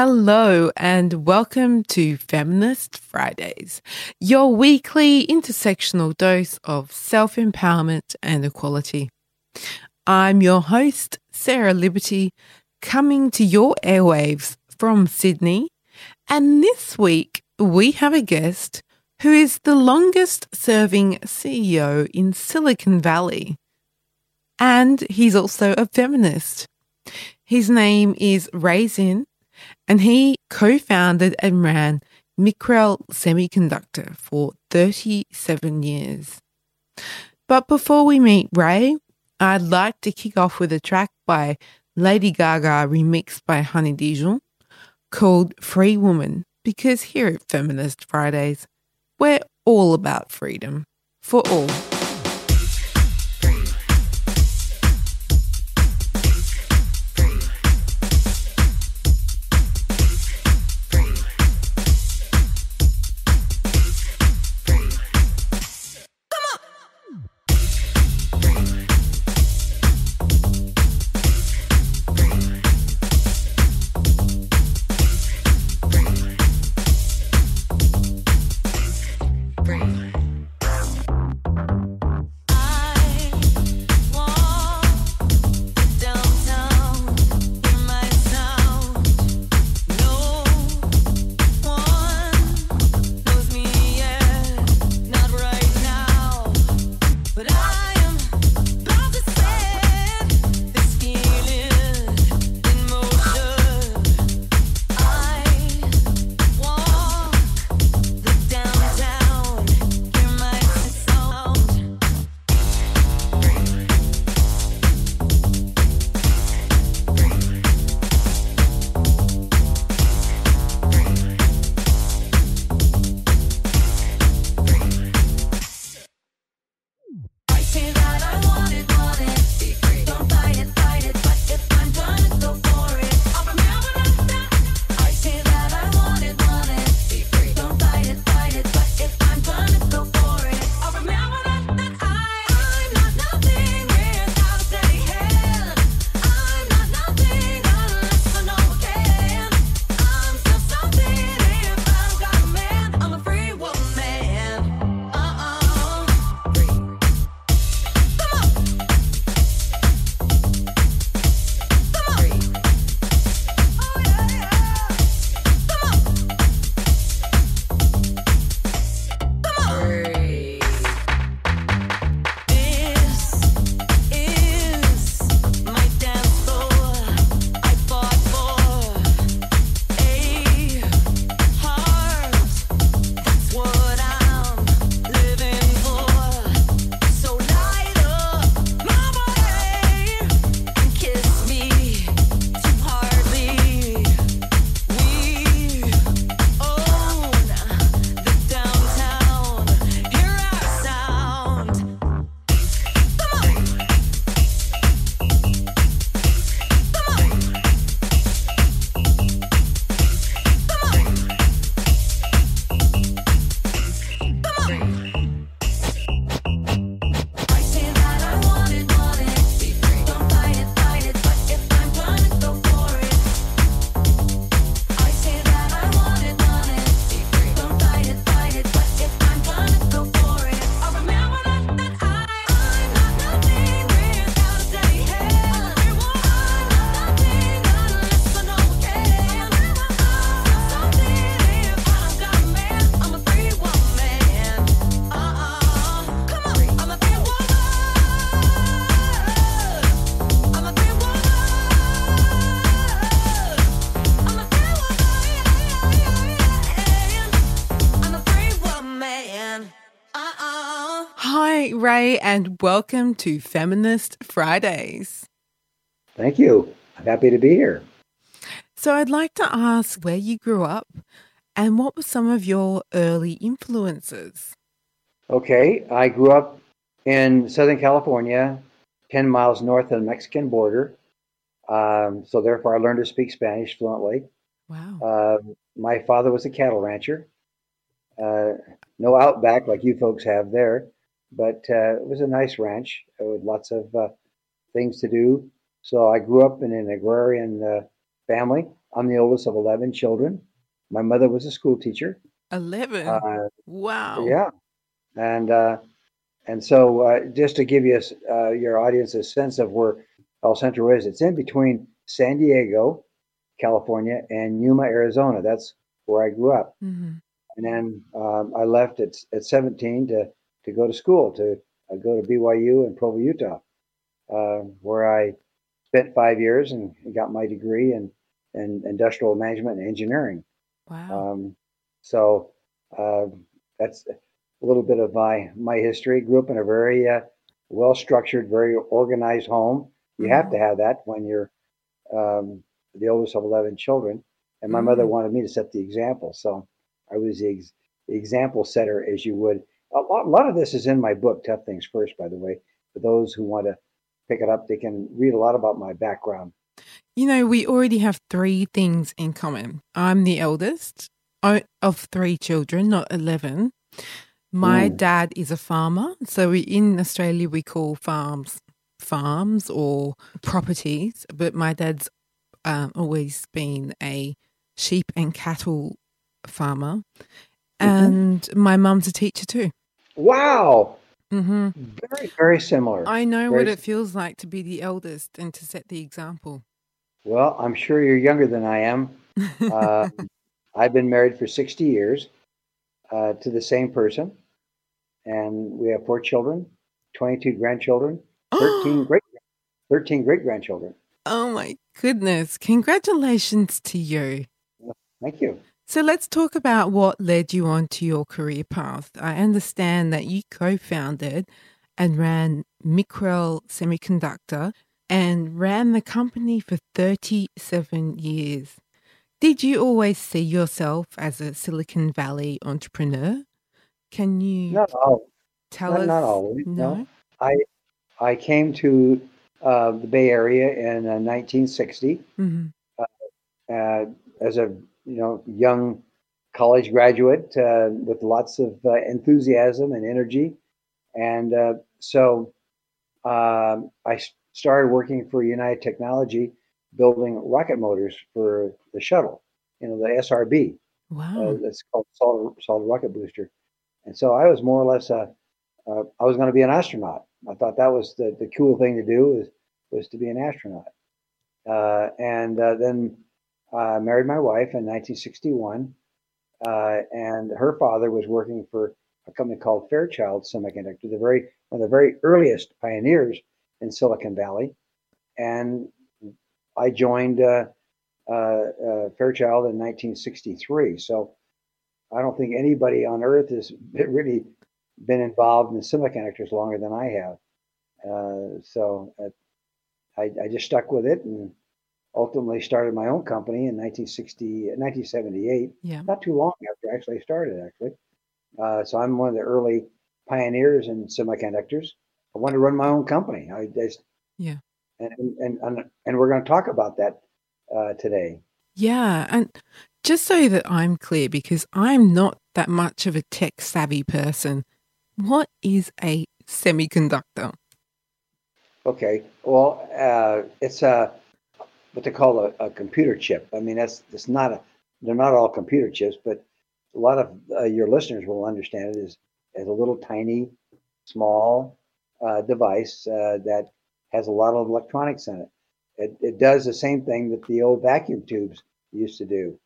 Hello, and welcome to Feminist Fridays, your weekly intersectional dose of self empowerment and equality. I'm your host, Sarah Liberty, coming to your airwaves from Sydney. And this week, we have a guest who is the longest serving CEO in Silicon Valley. And he's also a feminist. His name is Ray Zinn, and he co founded and ran Micrel Semiconductor for 37 years. But before we meet Ray, I'd like to kick off with a track by Lady Gaga remixed by Honey Dijon called Free Woman because here at Feminist Fridays, we're all about freedom for all. And welcome to Feminist Fridays. Thank you. I'm happy to be here. So, I'd like to ask where you grew up and what were some of your early influences? Okay, I grew up in Southern California, 10 miles north of the Mexican border. Um, so, therefore, I learned to speak Spanish fluently. Wow. Uh, my father was a cattle rancher. Uh, no outback like you folks have there but uh, it was a nice ranch with lots of uh, things to do. So I grew up in an agrarian uh, family, I'm the oldest of 11 children. My mother was a school teacher. 11. Uh, wow. yeah. And uh, and so uh, just to give you uh, your audience a sense of where El Centro is, it's in between San Diego, California, and Yuma, Arizona. That's where I grew up. hmm And then um, I left at, at 17 to, to go to school, to uh, go to BYU in Provo, Utah, uh, where I spent five years and got my degree in, in industrial management and engineering. Wow. Um, so uh, that's a little bit of my my history. Grew up in a very uh, well structured, very organized home. You have Mhm. to have that when you're um, the oldest of eleven children. And my mother Mm. wanted me to set the example, so I was the, ex- the example setter, as you would. A lot, a lot of this is in my book, Tough Things First, by the way. For those who want to pick it up, they can read a lot about my background. You know, we already have three things in common. I'm the eldest of three children, not 11. My Mm. dad is a farmer. So we, in Australia, we call farms farms or properties, but my dad's um, always been a sheep and cattle farmer. And my mum's a teacher too. Wow, hmm very very similar. I know Very what it feels like to be the eldest and to set the example. Well, I'm sure you're younger than I am. Uh, I've been married for 60 years uh, to the same person, and we have four children, 22 grandchildren, 13 great 13 great grandchildren. Oh my goodness. Congratulations to you. Thank you. So let's talk about what led you on to your career path. I understand that you co founded and ran Micrel Semiconductor and ran the company for 37 years. Did you always see yourself as a Silicon Valley entrepreneur? Can you Not tell not, us? not always. No, No? I I came to uh, the Bay Area in uh, 1960 Mhm. uh, as a you know young college graduate uh, with lots of uh, enthusiasm and energy, and uh, so um, I started working for United Technology, building rocket motors for the shuttle. You know the SRB. Wow. Uh, it's called solid, solid rocket booster, and so I was more or less a uh, I was going to be an astronaut. I thought that was the, the cool thing to do was was to be an astronaut. Uh, and uh, then I married my wife in 1961, uh, and her father was working for a company called Fairchild Semiconductor, the very one of the very earliest pioneers in Silicon Valley. And I joined uh, uh, uh, Fairchild in 1963. So I don't think anybody on Earth has really been involved in semiconductors longer than I have. Uh, so uh, I, I just stuck with it and ultimately started my own company in 1960, 1978, Yeah. not too long after actually I started, actually. Uh, so I'm one of the early pioneers in semiconductors. I wanted to run my own company. I just, Yeah. and, and, and, and we're going to talk about that uh, today. Yeah. And just so that I'm clear, because I'm not that much of a tech savvy person, what is a semiconductor? Okay. Well, uh, it's a what they call a, a computer chip. I mean, that's it's not a. They're not all computer chips, but a lot of uh, your listeners will understand it as as a little tiny, small uh, device uh, that has a lot of electronics in it. It it does the same thing that the old vacuum tubes used to do,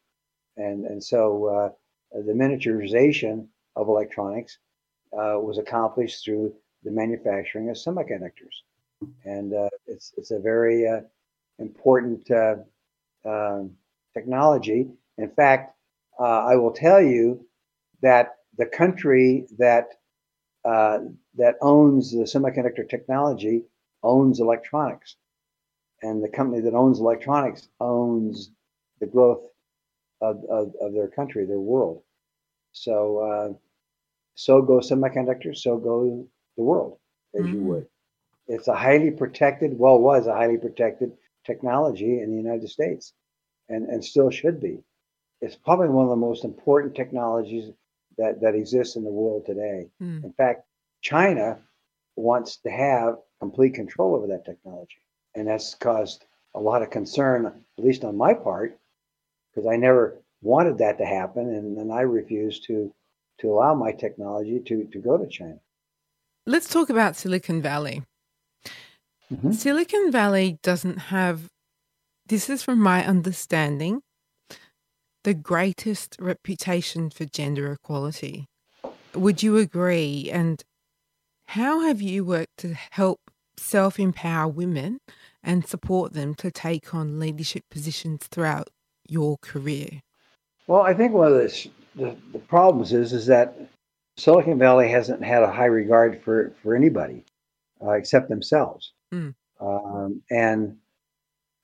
and and so uh, the miniaturization of electronics uh, was accomplished through the manufacturing of semiconductors and uh, it's it's a very important uh, um, technology. In fact, uh, I will tell you that the country that uh, that owns the semiconductor technology owns electronics, and the company that owns electronics owns the growth of, of, of their country, their world. So uh, so go semiconductors, so go the world, as you Mm. would it's a highly protected, well, was a highly protected technology in the United States and, and still should be. It's probably one of the most important technologies that, that exists in the world today. Mm. In fact, China wants to have complete control over that technology. And that's caused a lot of concern, at least on my part, because I never wanted that to happen, and, and I refused to to allow my technology to to go to China. Let's talk about Silicon Valley. Mm-hmm. Silicon Valley doesn't have. This is from my understanding the greatest reputation for gender equality. Would you agree? And how have you worked to help self empower women and support them to take on leadership positions throughout your career? Well, I think one of the, the, the problems is is that Silicon Valley hasn't had a high regard for, for anybody uh, except themselves. Mm. Um, and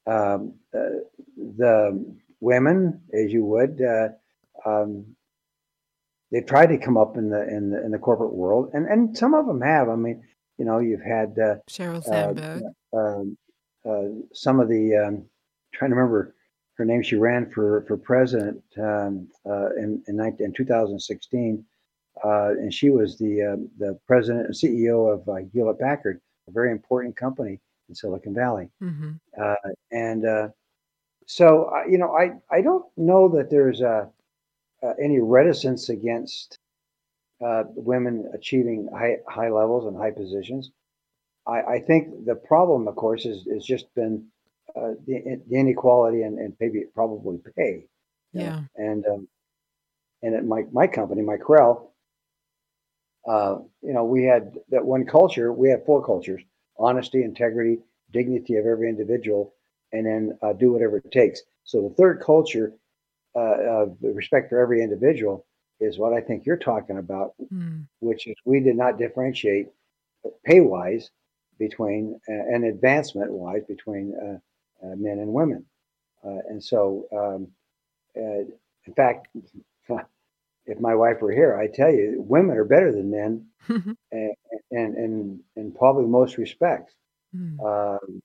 um, uh, the women, as you would, uh, um, they've tried to come up in the in the in the corporate world, and and some of them have. I mean, you know, you've had uh, Sheryl uh, Sandberg. Um, uh, some of the um, trying to remember her name. She ran for for president um, uh, in in, 19, in 2016, and she was the the president and CEO of Hewlett Packard, a very important company in Silicon Valley, mm-hmm. and so you know, I I don't know that there's a, any reticence against uh, women achieving high high levels and high positions. I, I think the problem, of course, is is just been uh, the, the, inequality and, and maybe probably pay. Yeah. Know? And um, and at my my company, Micrel, uh, you know, we had that one culture. We had four cultures: honesty, integrity, dignity of every individual, and then uh, do whatever it takes. So the third culture, uh, of respect for every individual, is what I think you're talking about, mm. which is we did not differentiate pay wise between uh, and advancement wise between uh, uh, men and women. Uh, and so, um, in fact, if my wife were here, I tell you, women are better than men, and, and, and in probably most respects. Mm. Um,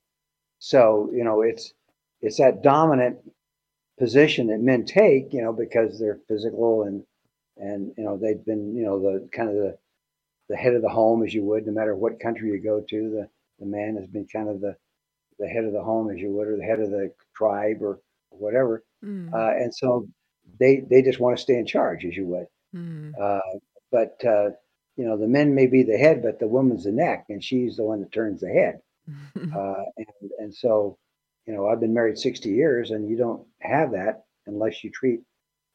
so you know, it's it's that dominant position that men take, you know, because they're physical and and you know they've been you know the kind of the the head of the home as you would no matter what country you go to the the man has been kind of the the head of the home as you would or the head of the tribe or whatever mm. uh, and so they they just want to stay in charge as you would mm. uh, but uh, you know the men may be the head but the woman's the neck and she's the one that turns the head uh, and and so you know I've been married 60 years and you don't have that unless you treat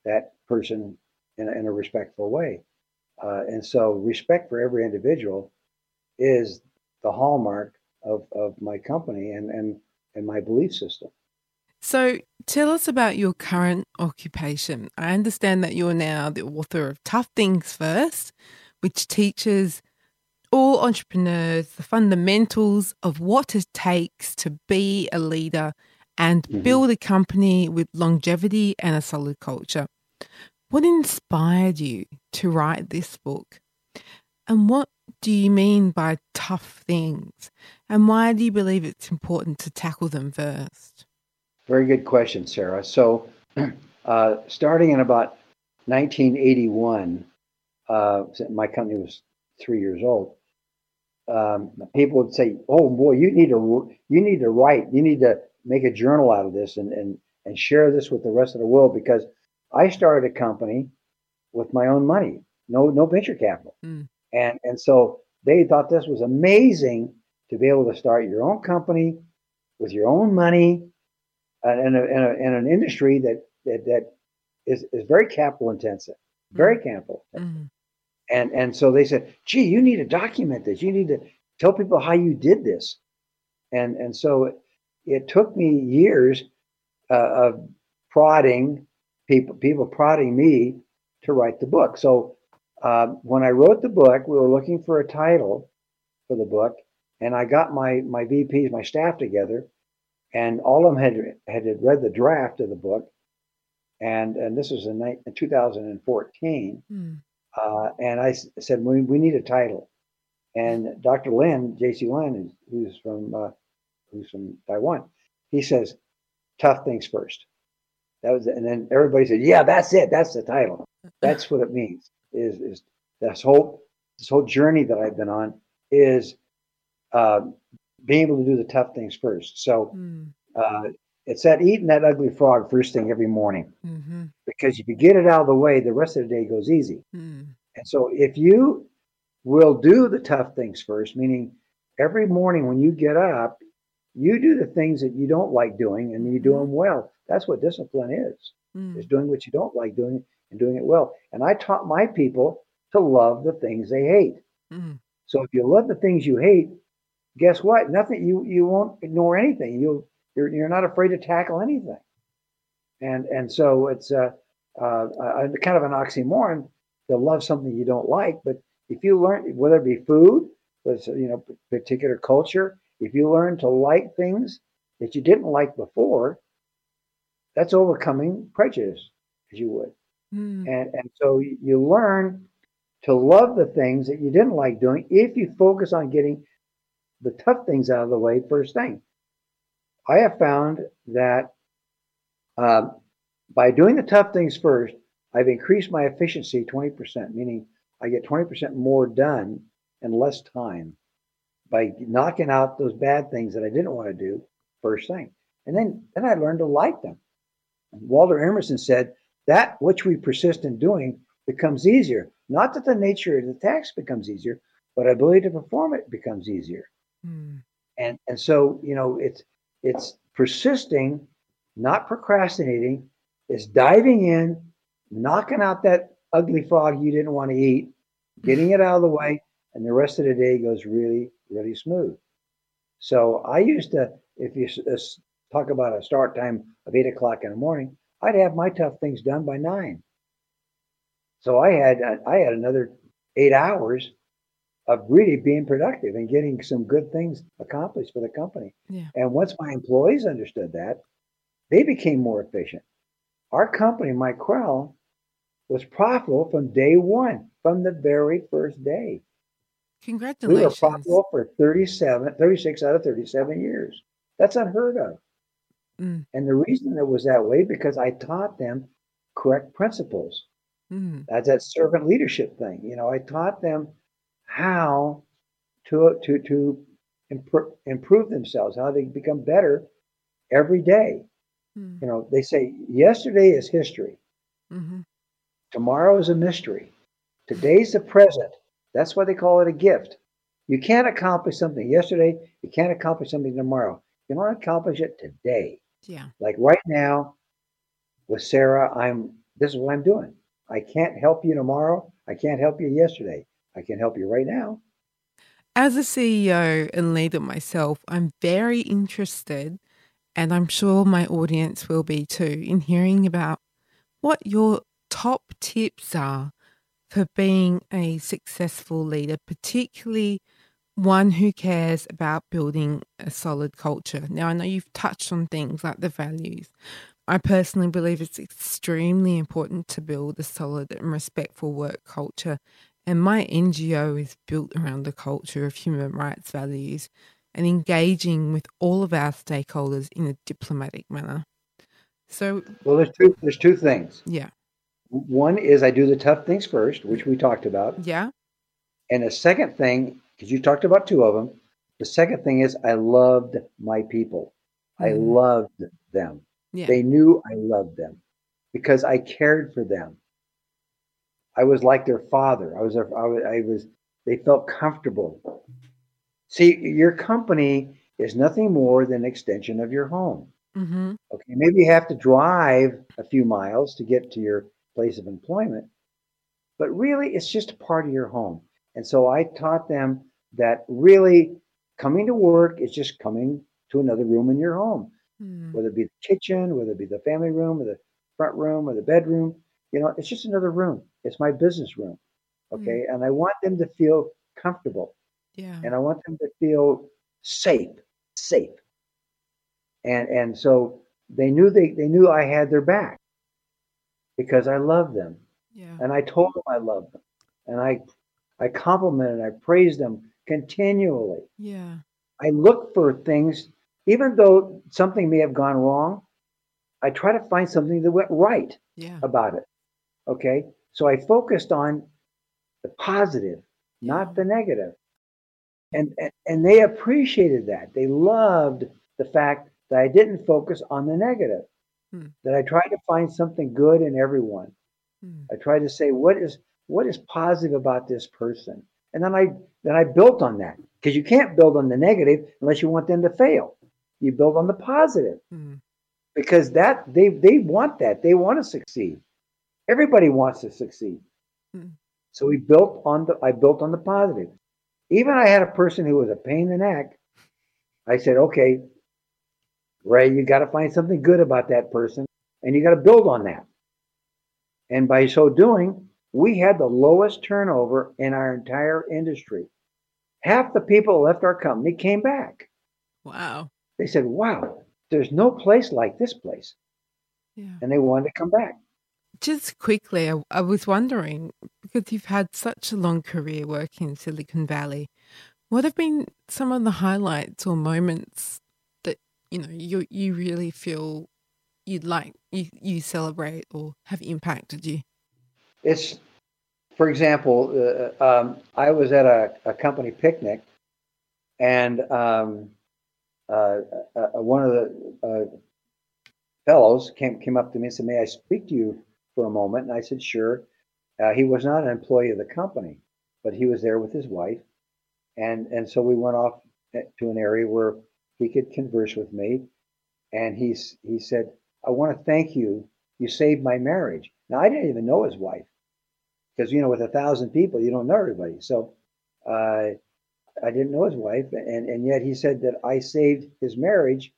that person in a, in a respectful way. Uh, and so, respect for every individual is the hallmark of, of my company and, and, and my belief system. So, tell us about your current occupation. I understand that you're now the author of Tough Things First, which teaches all entrepreneurs the fundamentals of what it takes to be a leader and mm-hmm. build a company with longevity and a solid culture. What inspired you to write this book? And what do you mean by tough things? And why do you believe it's important to tackle them first? Very good question, Sarah. So, uh, starting in about 1981, uh, my company was three years old. Um, people would say, "Oh boy, you need to you need to write. You need to make a journal out of this and and and share this with the rest of the world because I started a company with my own money, no no venture capital, mm. and and so they thought this was amazing to be able to start your own company with your own money, in, a, in, a, in an industry that that, that is, is very capital intensive, very mm. capital. Mm. And and so they said, "Gee, you need to document this. You need to tell people how you did this." And and so it, it took me years uh, of prodding people people prodding me to write the book. So uh, when I wrote the book, we were looking for a title for the book, and I got my my VPs, my staff together, and all of them had had read the draft of the book, and and this was in, in 2014, mm. uh, and I said we we need a title, and Dr. Lin, J.C. Lin, who's from uh, who's from Taiwan, he says, "Tough things first. That was, and then everybody said, "Yeah, that's it. That's the title. That's what it means." Is is this whole this whole journey that I've been on is uh, being able to do the tough things first. So, mm. uh, it's that eating that ugly frog first thing every morning. Mm-hmm. Because if you get it out of the way, the rest of the day goes easy. Mm. And so if you will do the tough things first, meaning every morning when you get up, you do the things that you don't like doing and you do them well. That's what discipline is. Mm. Is doing what you don't like doing and doing it well. And I taught my people to love the things they hate. Mm. So if you love the things you hate, guess what? Nothing you you won't ignore anything. You'll you're you're not afraid to tackle anything. And and so it's a, uh, a, kind of an oxymoron to love something you don't like. But if you learn, whether it be food, whether you know particular culture, if you learn to like things that you didn't like before, that's overcoming prejudice, as you would. Mm. And and so you learn to love the things that you didn't like doing if you focus on getting the tough things out of the way first thing. I have found that um, by doing the tough things first, I've increased my efficiency 20%, meaning I get 20% more done in less time by knocking out those bad things that I didn't want to do first thing. And then, then I learned to like them. Waldo Emerson said, that which we persist in doing becomes easier. Not that the nature of the task becomes easier, but our ability to perform it becomes easier. Mm. And and so, you know, it's it's persisting, not procrastinating, it's diving in, knocking out that ugly frog you didn't want to eat, getting it out of the way, and the rest of the day goes really, really smooth. So I used to, if you s- talk about a start time of eight o'clock in the morning, I'd have my tough things done by nine. So I had I had another eight hours of really being productive and getting some good things accomplished for the company. Yeah. And once my employees understood that, they became more efficient. Our company, Micrel, was profitable from day one, from the very first day. Congratulations. We were profitable for 37, 36 out of 37 years. That's unheard of. Mm. And the reason it was that way because I taught them correct principles. Mm. That's that servant leadership thing. You know, I taught them how to to to impro- improve themselves, how they become better every day. Mm. You know, they say yesterday is history, mm-hmm. tomorrow is a mystery, today's the present. That's why they call it a gift. You can't accomplish something yesterday. You can't accomplish something tomorrow. You want to accomplish it today. Yeah. Like right now with Sarah, I'm this is what I'm doing. I can't help you tomorrow. I can't help you yesterday. I can help you right now. As a CEO and leader myself, I'm very interested, and I'm sure my audience will be too, in hearing about what your top tips are for being a successful leader, particularly one who cares about building a solid culture. Now, I know you've touched on things like the values. I personally believe it's extremely important to build a solid and respectful work culture and my NGO is built around the culture of human rights values and engaging with all of our stakeholders in a diplomatic manner. So, Well, there's two there's two things. yeah, One is I do the tough things first, which we talked about. yeah, And the second thing, because you talked about two of them, the second thing is I loved my people. I Mhm. loved them. yeah, They knew I loved them because I cared for them. I was like their father. I was, I was, I was, they felt comfortable. See, your company is nothing more than an extension of your home. mm-hmm, Okay, maybe you have to drive a few miles to get to your place of employment, but really it's just a part of your home. And so I taught them that really coming to work is just coming to another room in your home, mm, whether it be the kitchen, whether it be the family room, or the front room, or the bedroom. You know, it's just another room. It's my business room. Mm-hmm. Okay, and I want them to feel comfortable yeah, and I want them to feel safe, safe. And and so they knew they, they knew I had their back because I love them. yeah, And I told them I love them. And I I complimented, I praised them continually. yeah, I look for things, even though something may have gone wrong, I try to find something that went right yeah, about it. Okay. So I focused on the positive, not the negative. And, and and they appreciated that. They loved the fact that I didn't focus on the negative. Hmm. That I tried to find something good in everyone. Mm. I tried to say what is what is positive about this person, and then I then I built on that because you can't build on the negative unless you want them to fail. You build on the positive Mm. because that they they want that they want to succeed. Everybody wants to succeed. Mm. So we built on the I built on the positive. Even I had a person who was a pain in the neck. I said, okay, Ray, you got to find something good about that person, and you got to build on that. And by so doing, we had the lowest turnover in our entire industry. Half the people left our company came back. Wow. They said, wow, there's no place like this place. Yeah. And they wanted to come back. Just quickly, I, I was wondering because you've had such a long career working in Silicon Valley, what have been some of the highlights or moments that you know you you really feel you'd like you, you celebrate or have impacted you? It's, for example, uh, um, I was at a, a company picnic, and um, uh, uh, one of the uh, fellows came came up to me and said, "May I speak to you for a moment?" And I said, "Sure." Uh, he was not an employee of the company, but he was there with his wife, and and so we went off to an area where he could converse with me, and he's he said, "I want to thank you. You saved my marriage." Now I didn't even know his wife because you know with a thousand people you don't know everybody. So uh, I didn't know his wife, and and yet he said that I saved his marriage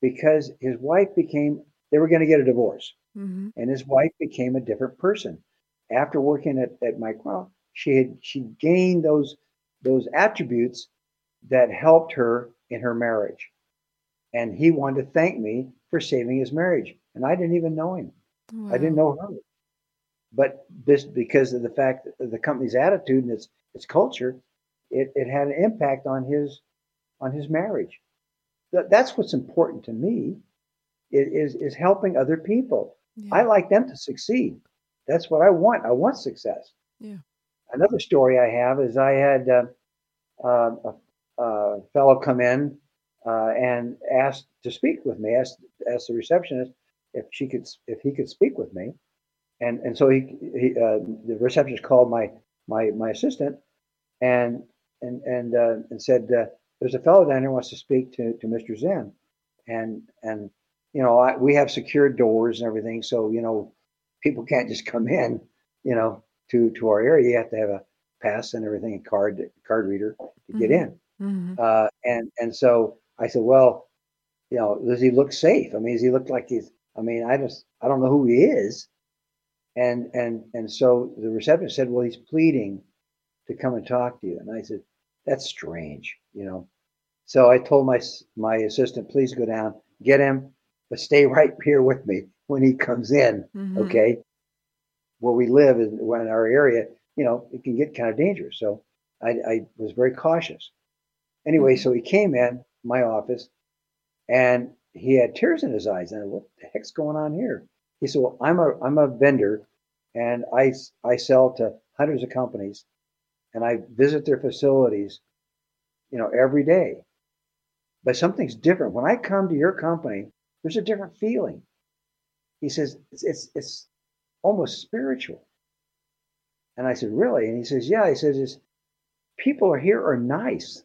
because his wife became they were going to get a divorce, Mm-hmm. and his wife became a different person after working at at Micron. She had she gained those those attributes that helped her in her marriage, and he wanted to thank me for saving his marriage, and I didn't even know him. I didn't know her. But this, because of the fact that the company's attitude and its its culture, it, it had an impact on his on his marriage. That, that's what's important to me. It is is helping other people. Yeah. I like them to succeed. That's what I want. I want success. Yeah. Another story I have is I had uh, uh, a, a fellow come in uh, and asked to speak with me. asked asked the receptionist if she could if he could speak with me, and and so he, he uh, the receptionist called my my my assistant and and and uh, and said uh, there's a fellow down here who wants to speak to to Mr. Zinn, and and you know I, we have secured doors and everything, so you know people can't just come in, you know, to to our area. You have to have a pass and everything, a card card reader to get Mhm. in. Mm-hmm. Uh, and and so I said, well, you know, does he look safe? I mean, does he look like he's? I mean, I just I don't know who he is. And and and so the receptionist said, well, he's pleading to come and talk to you. And I said, that's strange, you know. So I told my my assistant, please go down, get him, but stay right here with me when he comes in, Mhm. okay? Where we live in, in our area, you know, it can get kind of dangerous. So I, I was very cautious. Anyway, Mhm. so he came in my office and he had tears in his eyes. And I, what the heck's going on here? He said, Well, I'm a I'm a vendor and I, I sell to hundreds of companies and I visit their facilities, you know, every day. But something's different. When I come to your company, there's a different feeling. He says, it's it's, it's almost spiritual. And I said, Really? And he says, Yeah. He says, people are here are nice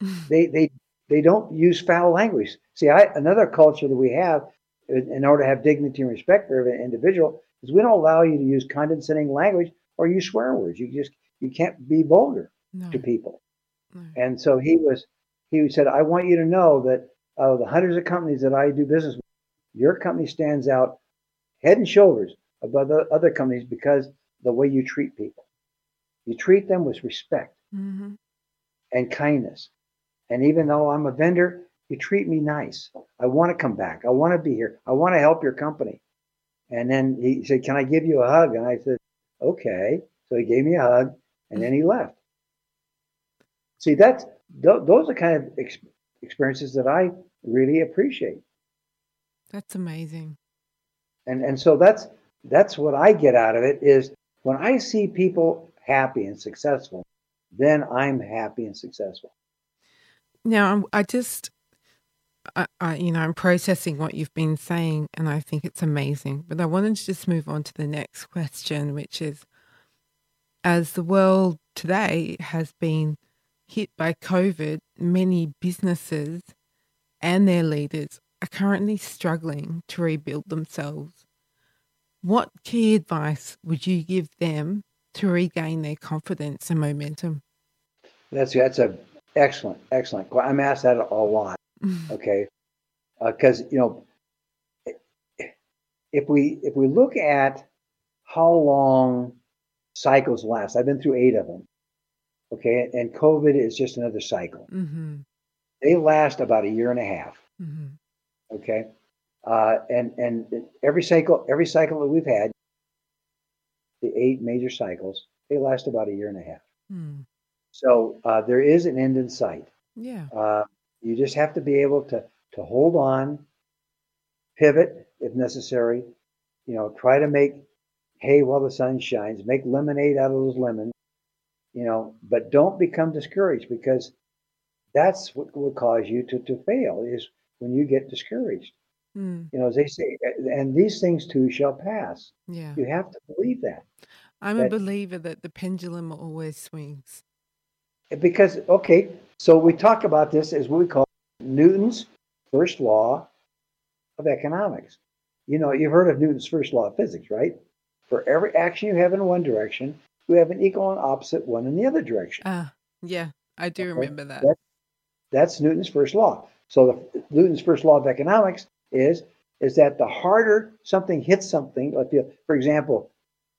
they they they don't use foul language. See, I, another culture that we have in in order to have dignity and respect for an individual is we don't allow you to use condescending language or use swear words. You just you can't be vulgar No. to people. no. And so he was he said, I want you to know that of the hundreds of companies that I do business with, your company stands out head and shoulders above the other companies because the way you treat people. You treat them with respect Mm-hmm. and kindness. And even though I'm a vendor, you treat me nice. I want to come back. I want to be here. I want to help your company. And then he said, Can I give you a hug? And I said, Okay. So he gave me a hug and then he left. See, that's th- those are kind of ex- experiences that I really appreciate. That's amazing. And and so that's that's what I get out of it is when I see people happy and successful, then I'm happy and successful. Now, I'm- I just, I, I, you know, I'm processing what you've been saying, and I think it's amazing. But I wanted to just move on to the next question, which is, as the world today has been hit by COVID, many businesses and their leaders are currently struggling to rebuild themselves. What key advice would you give them to regain their confidence and momentum? That's that's a excellent, excellent. I'm asked that a lot. Okay, because uh, you know, if we if we look at how long cycles last, I've been through eight of them. Okay, and COVID is just another cycle. Mm-hmm. They last about a year and a half. Mm-hmm. Okay, uh, and and every cycle every cycle that we've had, the eight major cycles, they last about a year and a half. Mm. So uh, there is an end in sight. Yeah. Uh, you just have to be able to to hold on, pivot if necessary. You know, try to make hay while the sun shines. Make lemonade out of those lemons you know, but don't become discouraged because that's what will cause you to, to fail is when you get discouraged. Mm. You know, as they say, and these things too shall pass. Yeah. You have to believe that. I'm that, a believer that the pendulum always swings. Because, okay, so we talk about this as what we call Newton's first law of economics. You know, you've heard of Newton's first law of physics, right? For every action you have in one direction, we have an equal and opposite one in the other direction. Ah, uh, yeah, I do okay? remember that. that. That's Newton's first law. So the, Newton's first law of economics is is that the harder something hits something, like the, for example,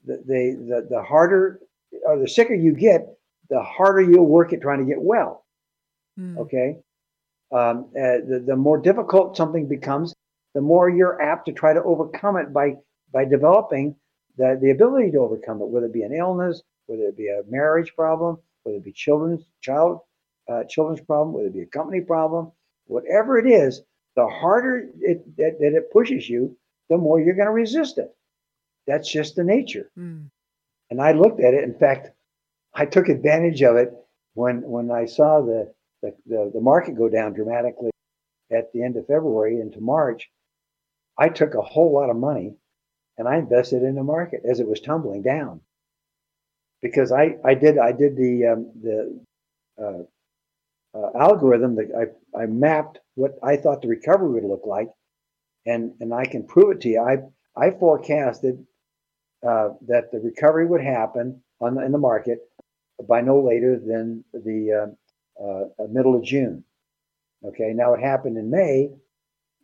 the, the the the harder or the sicker you get, the harder you'll work at trying to get well. Mm. Okay, um, uh, the the more difficult something becomes, the more you're apt to try to overcome it by by developing the, the ability to overcome it, whether it be an illness, whether it be a marriage problem, whether it be children's child uh, children's problem, whether it be a company problem, whatever it is, the harder it, that, that it pushes you, the more you're going to resist it. That's just the nature. Mm. And I looked at it. In fact, I took advantage of it when when I saw the, the, the, the market go down dramatically at the end of February into March. I took a whole lot of money and I invested in the market as it was tumbling down because I, I did I did the um, the uh, uh, algorithm that I, I mapped what I thought the recovery would look like, and and I can prove it to you. I I forecasted uh, that the recovery would happen on the, in the market by no later than the uh, uh, middle of June. Okay, now it happened in May,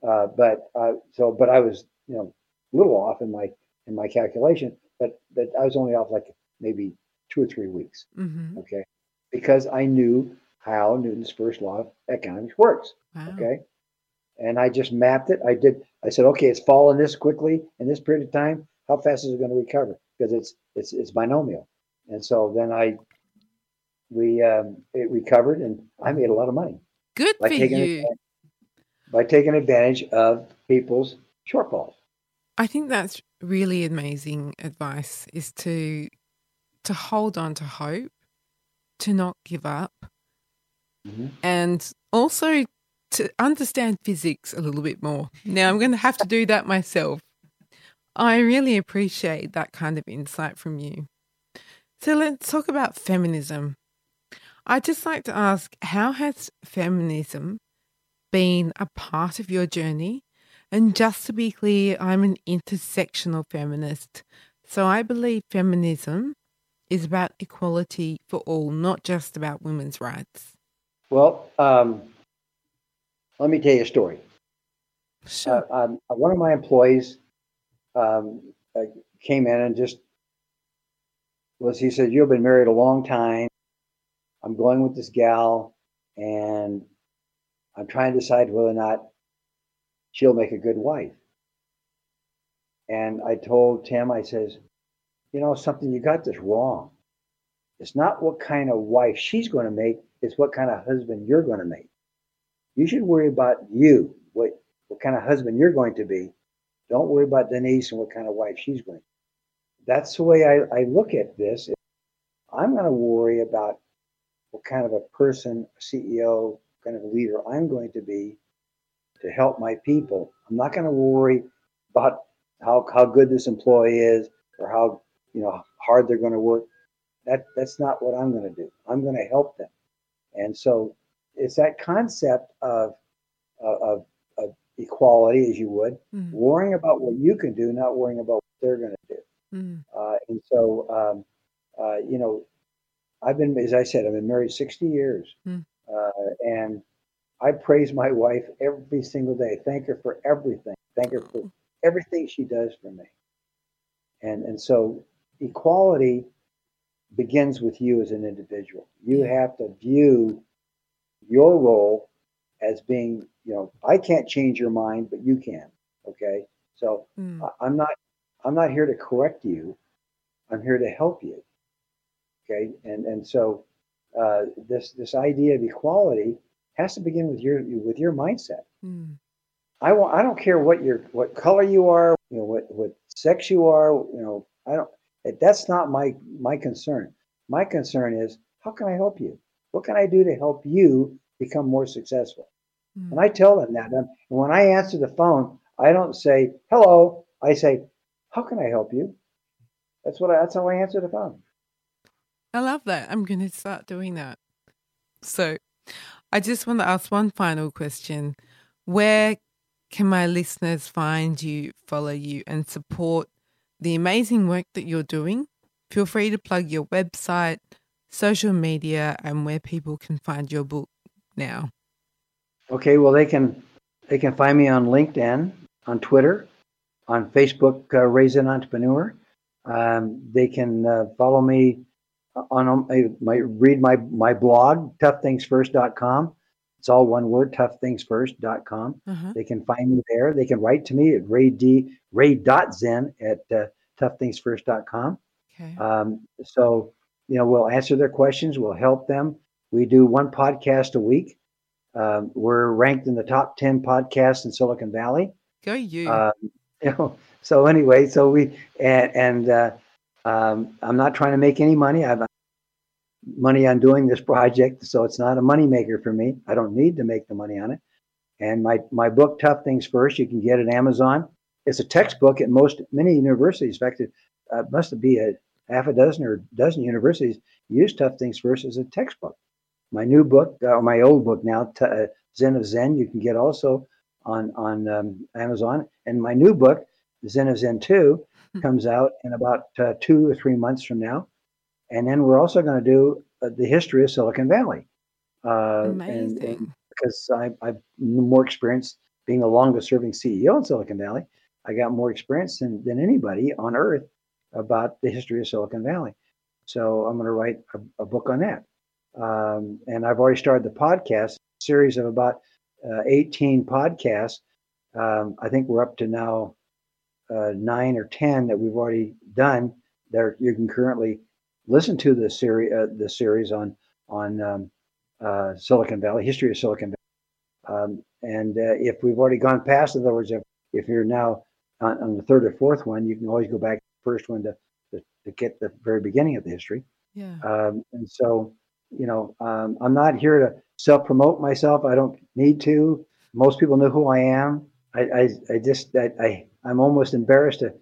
uh, but so but I was you know little off in my in my calculation, but that I was only off like maybe two or three weeks. Mm-hmm. Okay, because I knew how Newton's first law of economics works. Wow. Okay, and I just mapped it. I did. I said, okay, it's fallen this quickly in this period of time. How fast is it going to recover? Because it's it's it's binomial. And so then I we um, it recovered, and I made a lot of money. Good for you. By taking advantage of people's shortfalls. I think that's really amazing advice is to to hold on to hope, to not give up, mm-hmm. and also to understand physics a little bit more. Now I'm going to have to do that myself. I really appreciate that kind of insight from you. So let's talk about feminism. I'd just like to ask how has feminism been a part of your journey and just to be clear, I'm an intersectional feminist. So I believe feminism is about equality for all, not just about women's rights. Well, um, let me tell you a story. Sure. Uh, um, one of my employees um, uh, came in and just was, he said, You've been married a long time. I'm going with this gal, and I'm trying to decide whether or not she'll make a good wife. And I told Tim, I says, you know, something, you got this wrong. It's not what kind of wife she's going to make, it's what kind of husband you're going to make. You should worry about you, what, what kind of husband you're going to be. Don't worry about Denise and what kind of wife she's going to be. That's the way I, I look at this. I'm going to worry about what kind of a person, CEO, kind of leader I'm going to be to help my people. I'm not going to worry about how, how good this employee is or how you know hard they're going to work. That that's not what I'm going to do. I'm going to help them. And so it's that concept of of, of equality, as you would, Mm. worrying about what you can do, not worrying about what they're going to do. Mm. Uh, and so, um, uh, you know, I've been, as I said, I've been married 60 years. Mm. Uh, and I praise my wife every single day. Thank her for everything. Thank her for everything she does for me. And, and so equality begins with you as an individual. You have to view your role as being, you know, I can't change your mind, but you can. Okay. So Mm. I'm not I'm not here to correct you. I'm here to help you. Okay, and and so uh, this this idea of equality has to begin with your with your mindset. Mm. I want I don't care what your what color you are, you know what what sex you are, you know I don't. That's not my my concern. My concern is how can I help you? What can I do to help you become more successful? Mm. And I tell them that. And when I answer the phone, I don't say hello. I say, "How can I help you?" That's what. I, that's how I answer the phone. I love that. I'm going to start doing that. So, I just want to ask one final question. Where can my listeners find you, follow you, and support the amazing work that you're doing? Feel free to plug your website, social media, and where people can find your book now. Okay. Well, they can they can find me on LinkedIn, on Twitter, on Facebook. Uh, Ray Zinn Entrepreneur. Um, they can uh, follow me on um, I might read my my blog toughthingsfirst.com. It's all one word, toughthingsfirst.com. Uh-huh. They can find me there. They can write to me at ray d ray.zinn at uh, toughthingsfirst.com. Okay. Um, so, you know, we'll answer their questions. We'll help them. We do one podcast a week. Um, we're ranked in the top 10 podcasts in Silicon Valley. Go you. Um, you know, so anyway, so we, and, and uh, um, I'm not trying to make any money. I've money on doing this project, so it's not a money maker for me. I don't need to make the money on it. And my, my book, Tough Things First, you can get at Amazon. It's a textbook at most many universities. In fact, it uh, must be a half a dozen or a dozen universities use Tough Things First as a textbook. My new book, uh, or my old book now, T- uh, Zen of Zinn, you can get also on on um, Amazon. And my new book, Zen of Zinn Two, comes out in about uh, two or three months from now. And then we're also going to do uh, the history of Silicon Valley. Uh, Amazing. and because I, I've more experience being the longest serving CEO in Silicon Valley. I got more experience than, than anybody on earth about the history of Silicon Valley. So I'm going to write a, a book on that. Um, and I've already started the podcast series of about uh, 18 podcasts. Um, I think we're up to now uh, nine or 10 that we've already done. There, you can currently listen to the series, uh, the series on on um, uh, Silicon Valley, history of Silicon Valley. Um, and uh, if we've already gone past, in other words, if, if you're now on, on the third or fourth one, you can always go back to the first one to, to, to get the very beginning of the history. yeah. Um, and so, you know, um, I'm not here to self promote myself. I don't need to. Most people know who I am. I, I, I just, I, I, I'm almost embarrassed to,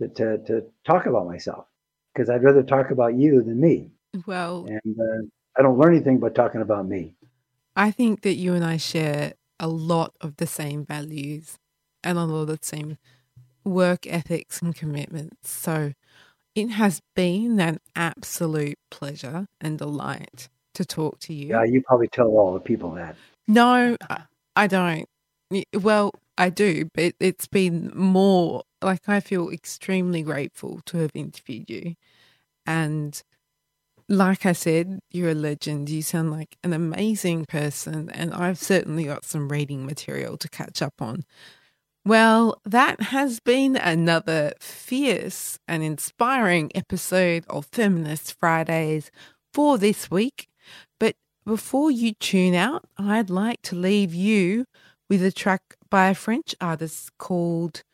to, to, to talk about myself because I'd rather talk about you than me. Well, And uh, I don't learn anything by talking about me. I think that you and I share a lot of the same values and a lot of the same work ethics and commitments. So it has been an absolute pleasure and delight to talk to you. Yeah, you probably tell all the people that. No, I- I don't. Well, I do, but it's been more like I feel extremely grateful to have interviewed you. And like I said, you're a legend. You sound like an amazing person, and I've certainly got some reading material to catch up on. Well, that has been another fierce and inspiring episode of Feminist Fridays for this week. But before you tune out, I'd like to leave you with a track by a French artist called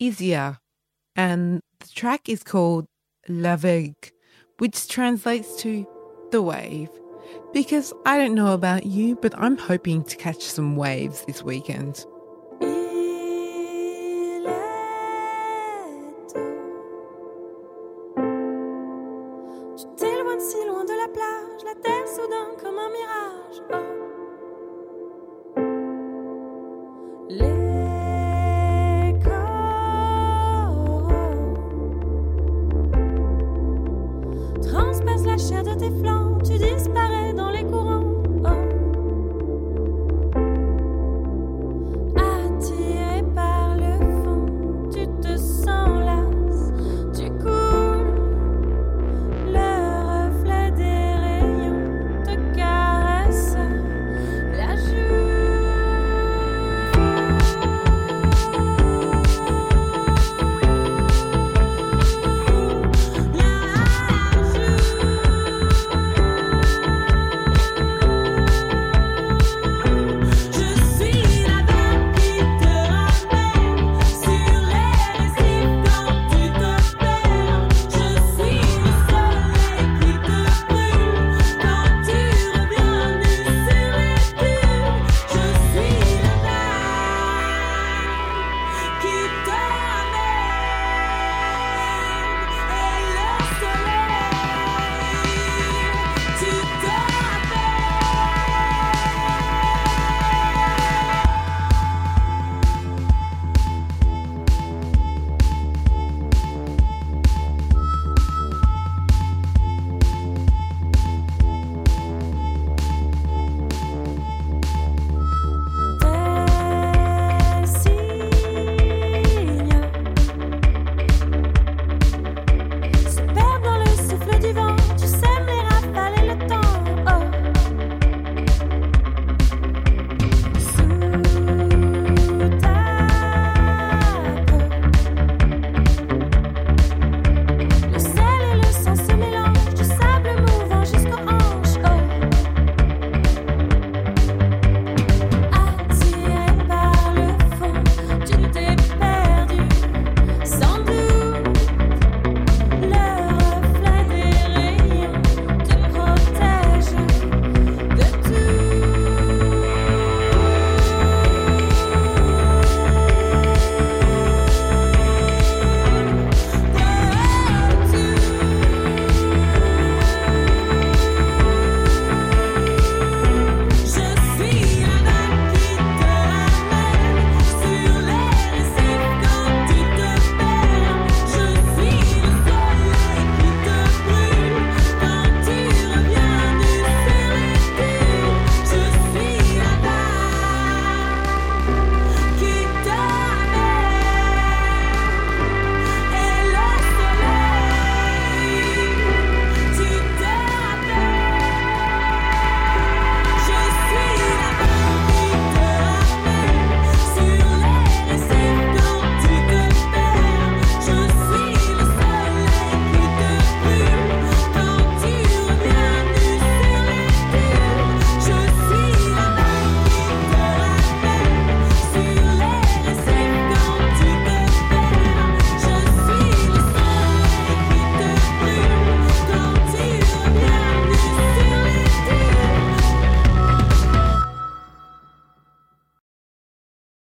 Izia, and the track is called La Vague, which translates to the wave. Because I don't know about you, but I'm hoping to catch some waves this weekend. Tu t'éloignes si loin de la plage, la terre soudain comme un mirage. Oh.